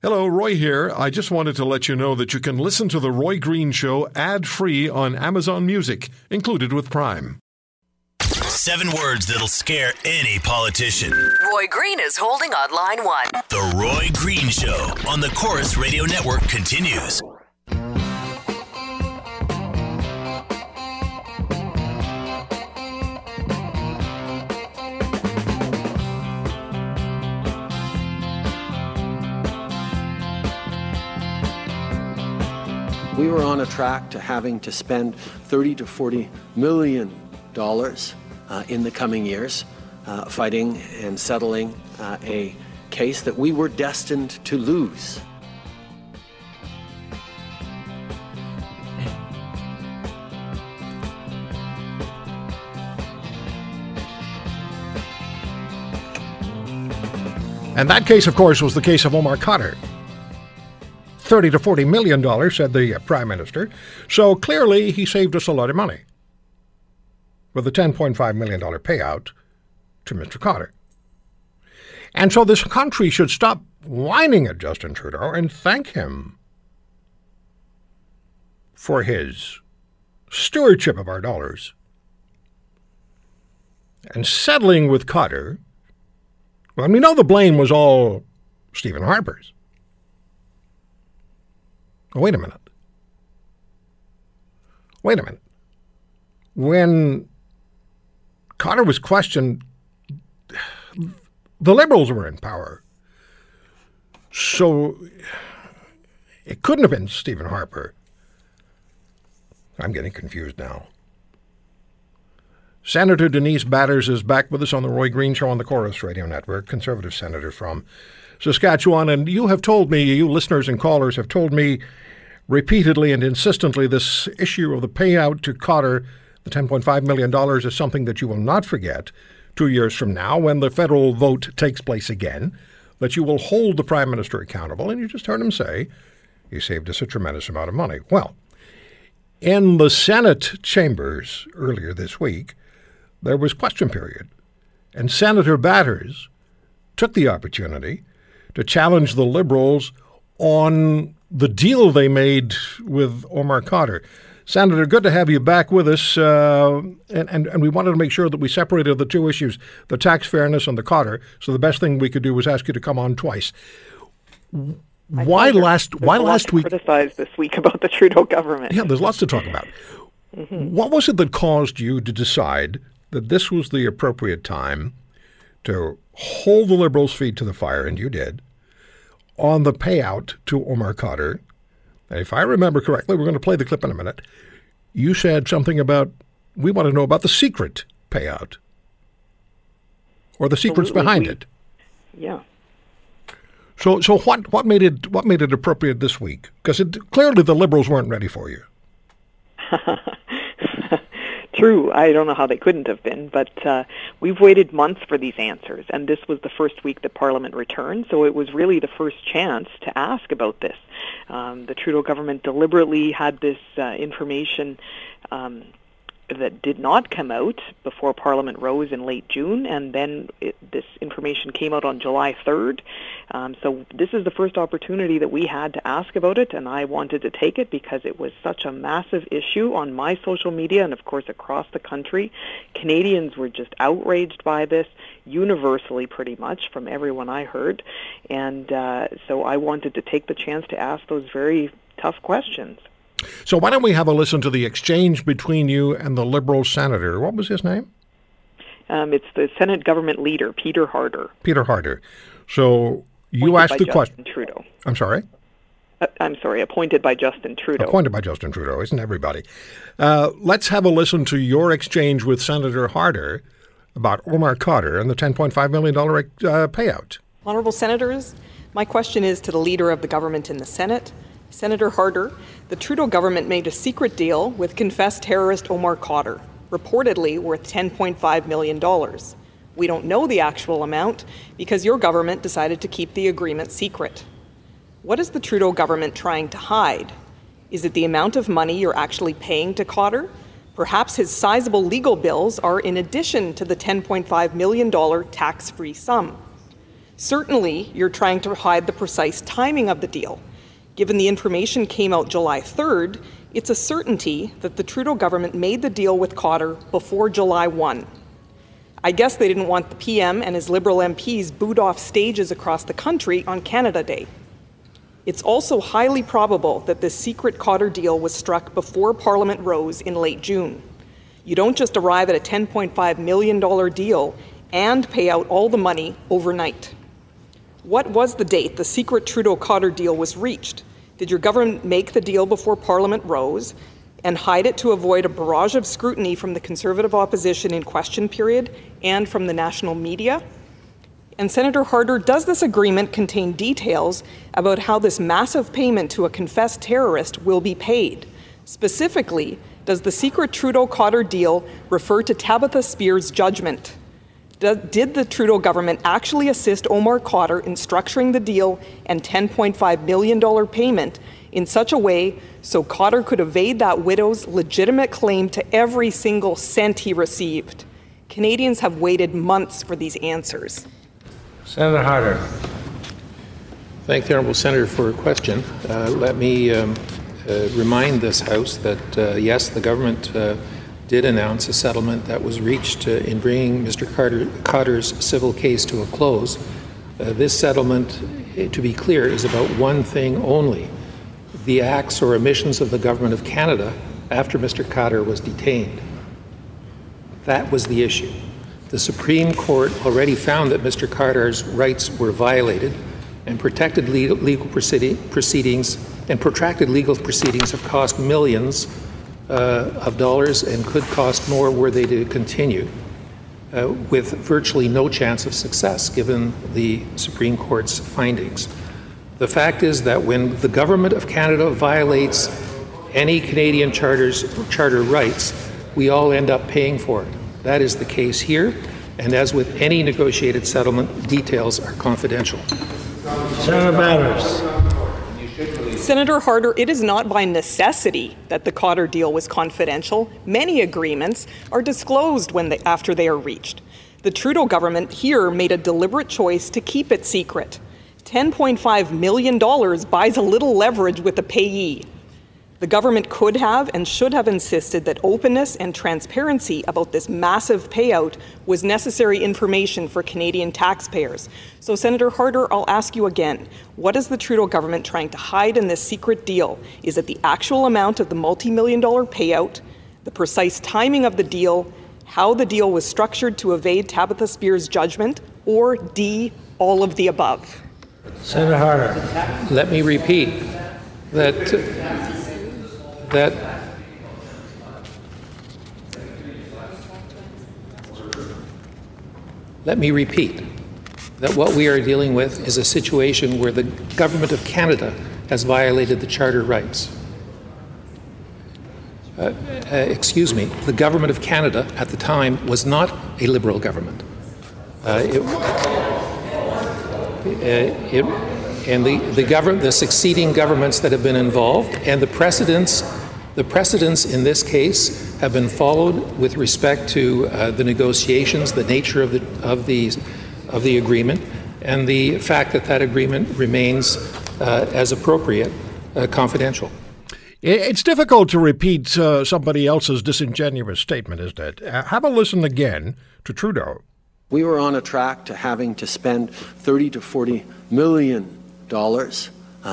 Hello, Roy here. I just wanted to let you know that you can listen to The Roy Green Show ad free on Amazon Music, included with Prime. Seven words that'll scare any politician. Roy Green is holding on line one. The Roy Green Show on the Corus Radio Network continues. We were on a track to having to spend 30 to 40 million dollars uh, in the coming years uh, fighting and settling uh, a case that we were destined to lose. And that case, of course, was the case of Omar Khadr. 30 to 40 million dollars, said the uh, Prime Minister. So clearly he saved us a lot of money with a $10.5 million payout to Mr. Khadr. And so this country should stop whining at Justin Trudeau and thank him for his stewardship of our dollars. And settling with Khadr, well, we know the blame was all Stephen Harper's. Wait a minute. Wait a minute. When Khadr was questioned, the Liberals were in power. So it couldn't have been Stephen Harper. I'm getting confused now. Senator Denise Batters is back with us on the Roy Green Show on the Corus Radio Network, conservative senator from Saskatchewan. And you have told me, you listeners and callers have told me repeatedly and insistently this issue of the payout to Khadr, the $10.5 million, is something that you will not forget two years from now when the federal vote takes place again, that you will hold the Prime Minister accountable. And you just heard him say he saved us a tremendous amount of money. Well, in the Senate chambers earlier this week, there was question period. And Senator Batters took the opportunity to challenge the Liberals on the deal they made with Omar Khadr. Senator, good to have you back with us. Uh, and, and, and we wanted to make sure that we separated the two issues, the tax fairness and the Khadr. So the best thing we could do was ask you to come on twice. Why last? Why last week? criticize this week about the Trudeau government. Yeah, there's lots to talk about. What was it that caused you to decide that this was the appropriate time to hold the Liberals' feet to the fire, and you did, on the payout to Omar Khadr? And if I remember correctly, we're going to play the clip in a minute. You said something about we want to know about the secret payout or the secrets Absolutely. behind We- it. Yeah. So, so what, what made it what made it appropriate this week? Because clearly the Liberals weren't ready for you. True. I don't know how they couldn't have been, but uh, we've waited months for these answers, and this was the first week that Parliament returned, so it was really the first chance to ask about this. Um, the Trudeau government deliberately had this uh, information um, that did not come out before Parliament rose in late June, and then it, this information came out on July 3rd. Um, so this is the first opportunity that we had to ask about it, and I wanted to take it because it was such a massive issue on my social media and, of course, across the country. Canadians were just outraged by this, universally, pretty much, from everyone I heard, and uh, so I wanted to take the chance to ask those very tough questions. So why don't we have a listen to the exchange between you and the Liberal senator? What was his name? Um, it's the Senate government leader, Peter Harder. Peter Harder. So you appointed asked the question. Trudeau. I'm sorry. Uh, I'm sorry, appointed by Justin Trudeau. Appointed by Justin Trudeau, isn't everybody? Uh, let's have a listen to your exchange with Senator Harder about Omar Khadr and the $10.5 million uh, payout. Honourable Senators, my question is to the Leader of the Government in the Senate. Senator Harder, the Trudeau government made a secret deal with confessed terrorist Omar Khadr, reportedly worth $10.5 million. We don't know the actual amount because your government decided to keep the agreement secret. What is the Trudeau government trying to hide? Is it the amount of money you're actually paying to Khadr? Perhaps his sizable legal bills are in addition to the $10.5 million tax free sum. Certainly, you're trying to hide the precise timing of the deal. Given the information came out July 3rd, it's a certainty that the Trudeau government made the deal with Khadr before July 1. I guess they didn't want the PM and his Liberal MPs booed off stages across the country on Canada Day. It's also highly probable that this secret Khadr deal was struck before Parliament rose in late June. You don't just arrive at a $10.5 million deal and pay out all the money overnight. What was the date the secret Trudeau Khadr deal was reached? Did your government make the deal before Parliament rose and hide it to avoid a barrage of scrutiny from the Conservative opposition in question period and from the national media? And Senator Harder, does this agreement contain details about how this massive payment to a confessed terrorist will be paid? Specifically, does the secret Trudeau Khadr deal refer to Tabitha Speer's judgment? Did the Trudeau government actually assist Omar Khadr in structuring the deal and $10.5 million payment in such a way so Khadr could evade that widow's legitimate claim to every single cent he received? Canadians have waited months for these answers. Senator Harder. Thank the honourable senator for a question. Uh, let me um, uh, remind this House that uh, yes, the government uh, did announce a settlement that was reached uh, in bringing Mr. Carter, Khadr's civil case to a close. Uh, this settlement, to be clear, is about one thing only: the acts or omissions of the government of Canada after Mr. Khadr was detained. That was the issue. The Supreme Court already found that Mr. Carter's rights were violated, and protected legal, proceedings and protracted legal proceedings have cost millions of dollars and could cost more were they to continue, uh, with virtually no chance of success given the Supreme Court's findings. The fact is that when the government of Canada violates any Canadian charter's charter rights, we all end up paying for it. That is the case here, and as with any negotiated settlement, details are confidential. Senator Batters. Senator Harder, it is not by necessity that the Khadr deal was confidential. Many agreements are disclosed when they, after they are reached. The Trudeau government here made a deliberate choice to keep it secret. $10.5 million buys a little leverage with the payee. The government could have and should have insisted that openness and transparency about this massive payout was necessary information for Canadian taxpayers. So, Senator Harder, I'll ask you again what is the Trudeau government trying to hide in this secret deal? Is it the actual amount of the multi million dollar payout, the precise timing of the deal, how the deal was structured to evade Tabitha Speer's judgment, or D, all of the above? Senator Harder. Let me repeat that that let me repeat that what we are dealing with is a situation where the government of Canada has violated the charter rights. Uh, uh, excuse me, the government of Canada at the time was not a liberal government. Uh, it, uh, it, and the, the, government, the succeeding governments that have been involved, and the precedents the precedents in this case have been followed with respect to uh, the negotiations, the nature of the, of, the, of the agreement, and the fact that that agreement remains, uh, as appropriate, uh, confidential. It's difficult to repeat uh, somebody else's disingenuous statement, isn't it? Uh, have a listen again to Trudeau. We were on a track to having to spend 30 to 40 million dollars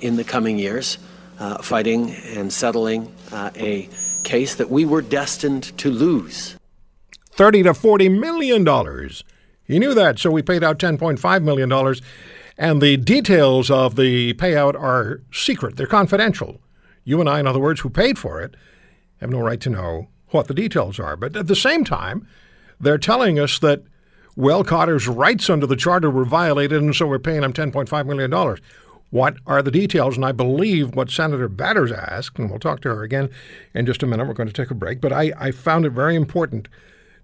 in the coming years uh, fighting and settling uh, a case that we were destined to lose. 30 to 40 million dollars. He knew that, so we paid out 10.5 million dollars and the details of the payout are secret. They're confidential. You and I, in other words, who paid for it, have no right to know what the details are. But at the same time, they're telling us that Well Khadr's rights under the charter were violated, and so we're paying him $10.5 million. What are the details? And I believe what Senator Batters asked, and we'll talk to her again in just a minute. We're going to take a break. But I, I found it very important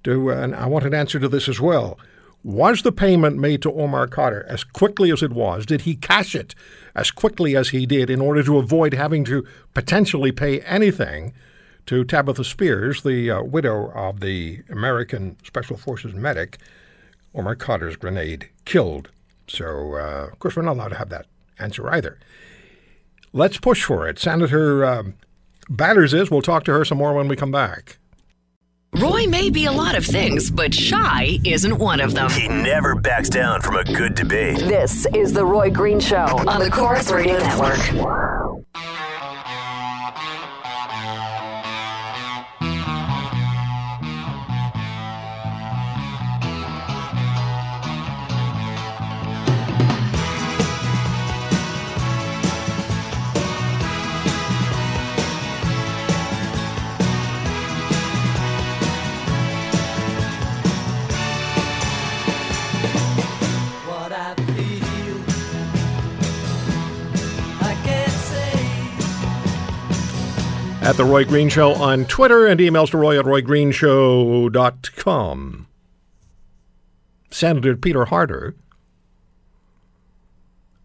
to, uh, and I want an answer to this as well. Was the payment made to Omar Khadr as quickly as it was? Did he cash it as quickly as he did in order to avoid having to potentially pay anything to Tabitha Spears, the uh, widow of the American Special Forces medic Omar Khadr's grenade killed So, uh, of course, we're not allowed to have that answer either. Let's push for it. Senator um, Batters is. We'll talk to her some more when we come back. Roy may be a lot of things, but shy isn't one of them. He never backs down from a good debate. This is The Roy Green Show on the Corus Radio Network. At The Roy Green Show on Twitter and emails to roy at roygreenshow.com. Senator Peter Harder.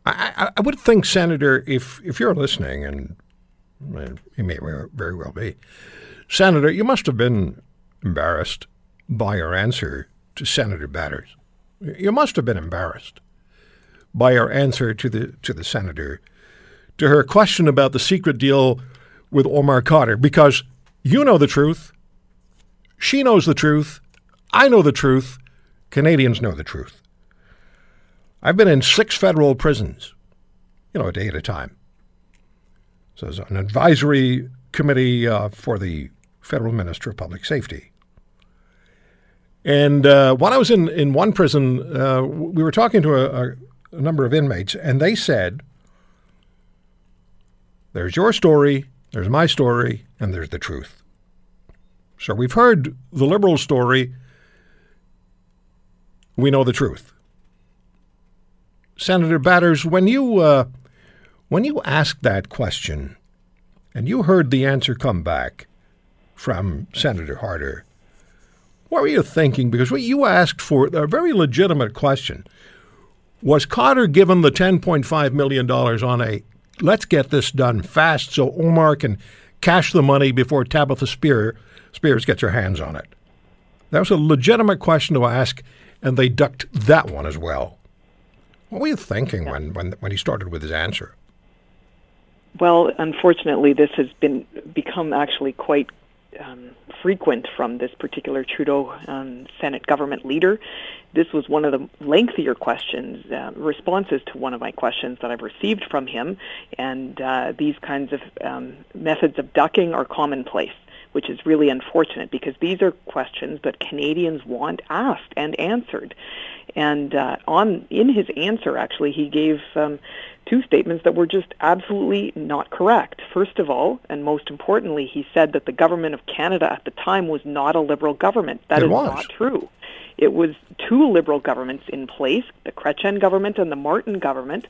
I, I, would think, Senator, if, if you're listening, and you may very well be, Senator, you must have been embarrassed by your answer to Senator Batters. You must have been embarrassed by your answer to the to the senator to her question about the secret deal with Omar Khadr because you know the truth. She knows the truth. I know the truth. Canadians know the truth. I've been in six federal prisons, you know, a day at a time. So as an advisory committee uh, for the Federal Minister of Public Safety. And uh, when I was in, in one prison, uh, we were talking to a, a, a number of inmates, and they said, There's your story, there's my story, and there's the truth. So we've heard the liberal story. We know the truth. Senator Batters, when you uh, when you asked that question, and you heard the answer come back from Senator Harder, what were you thinking? Because what you asked for a very legitimate question. Was Khadr given the $10.5 million on a let's get this done fast so Omar can cash the money before Tabitha Spear, Spears gets her hands on it? That was a legitimate question to ask, and they ducked that one as well. What were you thinking when, when, when he started with his answer? Well, unfortunately, this has been become actually quite um, frequent from this particular Trudeau um, Senate government leader. This was one of the lengthier questions, uh, responses to one of my questions that I've received from him, and uh, these kinds of um, methods of ducking are commonplace which is really unfortunate because these are questions that Canadians want asked and answered. And uh, on in his answer, actually, he gave um, two statements that were just absolutely not correct. First of all, and most importantly, he said that the government of Canada at the time was not a liberal government. That it is was. not true. It was two liberal governments in place, the Chrétien government and the Martin government,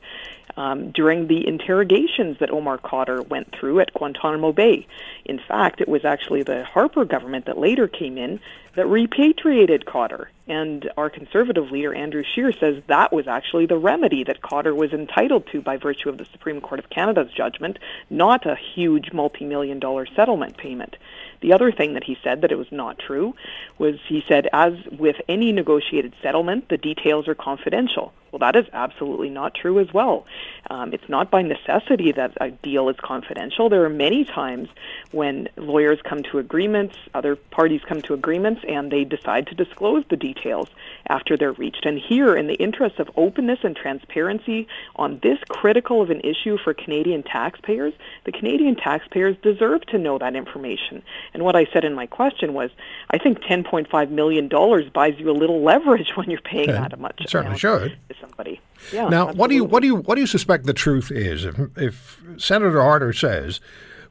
um, during the interrogations that Omar Khadr went through at Guantanamo Bay. In fact, it was actually the Harper government that later came in that repatriated Khadr. And our conservative leader, Andrew Scheer, says that was actually the remedy that Khadr was entitled to by virtue of the Supreme Court of Canada's judgment, not a huge multi million dollar settlement payment. The other thing that he said that it was not true was he said, as with any negotiated settlement, the details are confidential. Well, that is absolutely not true as well. Um, it's not by necessity that a deal is confidential. There are many times when lawyers come to agreements, other parties come to agreements, and they decide to disclose the details after they're reached. And here, in the interest of openness and transparency on this critical of an issue for Canadian taxpayers, the Canadian taxpayers deserve to know that information. And what I said in my question was, I think $10.5 million buys you a little leverage when you're paying Yeah, that much. it certainly amount should. Somebody. Yeah. now, what do you what do you what do you suspect the truth is? If, if Senator Harder says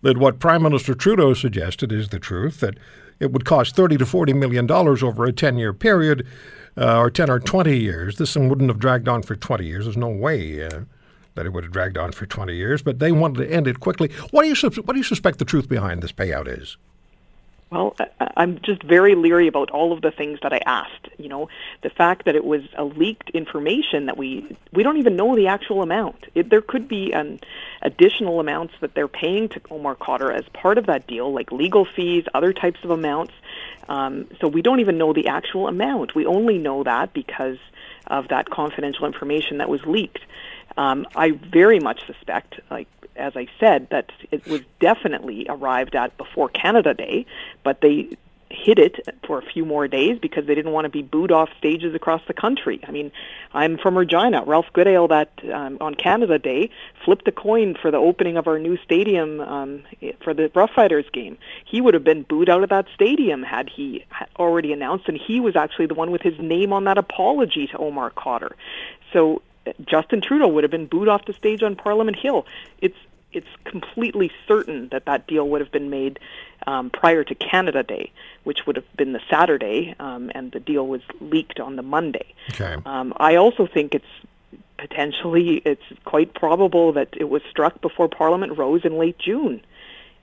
that what Prime Minister Trudeau suggested is the truth, that it would cost thirty to forty million dollars over a ten year period, uh, or ten or twenty years, this one wouldn't have dragged on for twenty years. There's no way. Uh, that it would have dragged on for 20 years, but they wanted to end it quickly. What do you what do you suspect the truth behind this payout is? Well, I'm just very leery about all of the things that I asked. You know, the fact that it was a leaked information that we we don't even know the actual amount. It, there could be an additional amounts that they're paying to Omar Khadr as part of that deal, like legal fees, other types of amounts. Um, so we don't even know the actual amount. We only know that because of that confidential information that was leaked. Um, I very much suspect, like as I said, that it was definitely arrived at before Canada Day, but they hid it for a few more days because they didn't want to be booed off stages across the country. I mean, I'm from Regina. Ralph Goodale that um, on Canada Day flipped a coin for the opening of our new stadium um, for the Rough Riders game. He would have been booed out of that stadium had he already announced, and he was actually the one with his name on that apology to Omar Khadr. So Justin Trudeau would have been booed off the stage on Parliament Hill. It's it's completely certain that that deal would have been made um, prior to Canada Day, which would have been the Saturday, um, and the deal was leaked on the Monday. Okay. Um, I also think it's potentially it's quite probable that it was struck before Parliament rose in late June.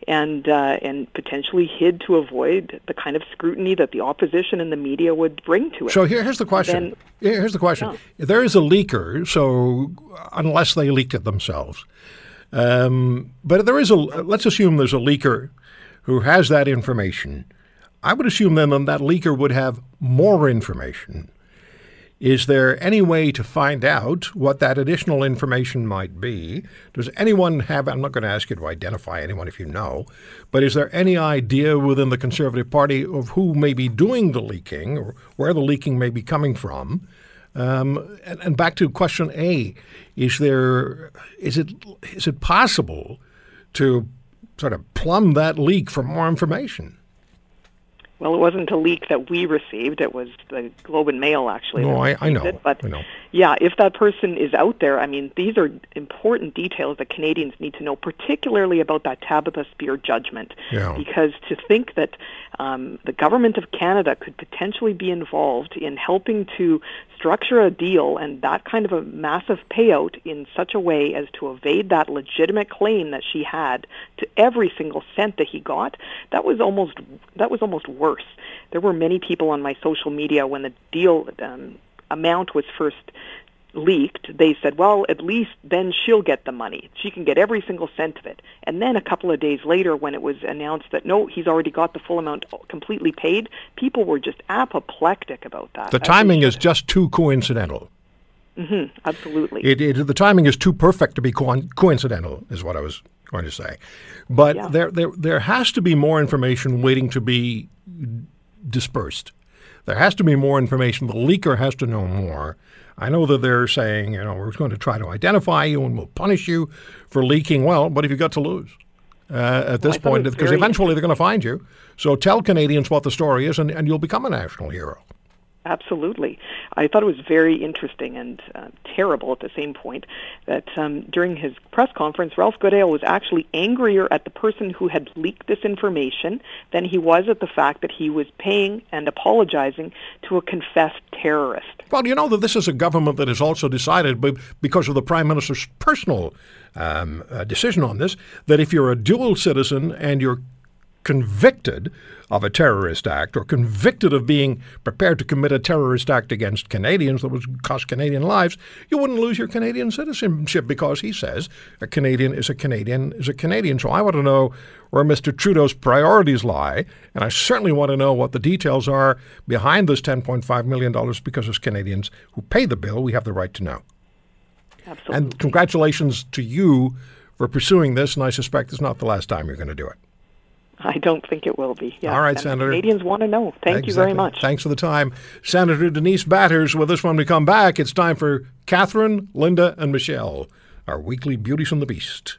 And uh, and potentially hid to avoid the kind of scrutiny that the opposition and the media would bring to it. So here, here's the question. Then, here's the question. Yeah. There is a leaker, so unless they leaked it themselves, um, but there is a, let's assume there's a leaker who has that information. I would assume then that leaker would have more information. Is there any way to find out what that additional information might be? Does anyone have, I'm not going to ask you to identify anyone if you know, but is there any idea within the Conservative Party of who may be doing the leaking or where the leaking may be coming from? Um, and, and, back to question A, is there is it is it possible to sort of plumb that leak for more information? Well, it wasn't a leak that we received. It was the Globe and Mail, actually. No, I, I, know. It. But I know. Yeah, if that person is out there, I mean, these are important details that Canadians need to know, particularly about that Tabitha Speer judgment. Yeah. Because to think that um, the government of Canada could potentially be involved in helping to structure a deal and that kind of a massive payout in such a way as to evade that legitimate claim that she had to every single cent that he got, that was almost that was almost worse. There were many people on my social media when the deal um, amount was first leaked, they said, well, at least then she'll get the money. She can get every single cent of it. And then a couple of days later, when it was announced that no, he's already got the full amount completely paid, people were just apoplectic about that. The timing is just too coincidental. Mm-hmm, absolutely. It, it, the timing is too perfect to be co- coincidental, is what I was going to say. But yeah. there, there, there has to be more information waiting to be dispersed. There has to be more information. The leaker has to know more. I know that they're saying, you know, we're going to try to identify you and we'll punish you for leaking. Well, what have you got to lose uh, at this well, point? Because eventually they're going to find you. So tell Canadians what the story is and, and you'll become a national hero. Absolutely. I thought it was very interesting and uh, terrible at the same point that um, during his press conference, Ralph Goodale was actually angrier at the person who had leaked this information than he was at the fact that he was paying and apologizing to a confessed terrorist. Well, you know that this is a government that has also decided, because of the Prime Minister's personal um, uh, decision on this, that if you're a dual citizen and you're convicted of a terrorist act or convicted of being prepared to commit a terrorist act against Canadians that would cost Canadian lives, you wouldn't lose your Canadian citizenship because he says a Canadian is a Canadian is a Canadian. So I want to know where Mr. Trudeau's priorities lie, and I certainly want to know what the details are behind this $10.5 million because as Canadians who pay the bill, we have the right to know. Absolutely. And congratulations to you for pursuing this, and I suspect it's not the last time you're going to do it. I don't think it will be. All right, and Senator. Canadians want to know. Thank exactly. you very much. Thanks for the time. Senator Denise Batters with us when we come back. It's time for Catherine, Linda, and Michelle, our weekly Beauties from the Beast.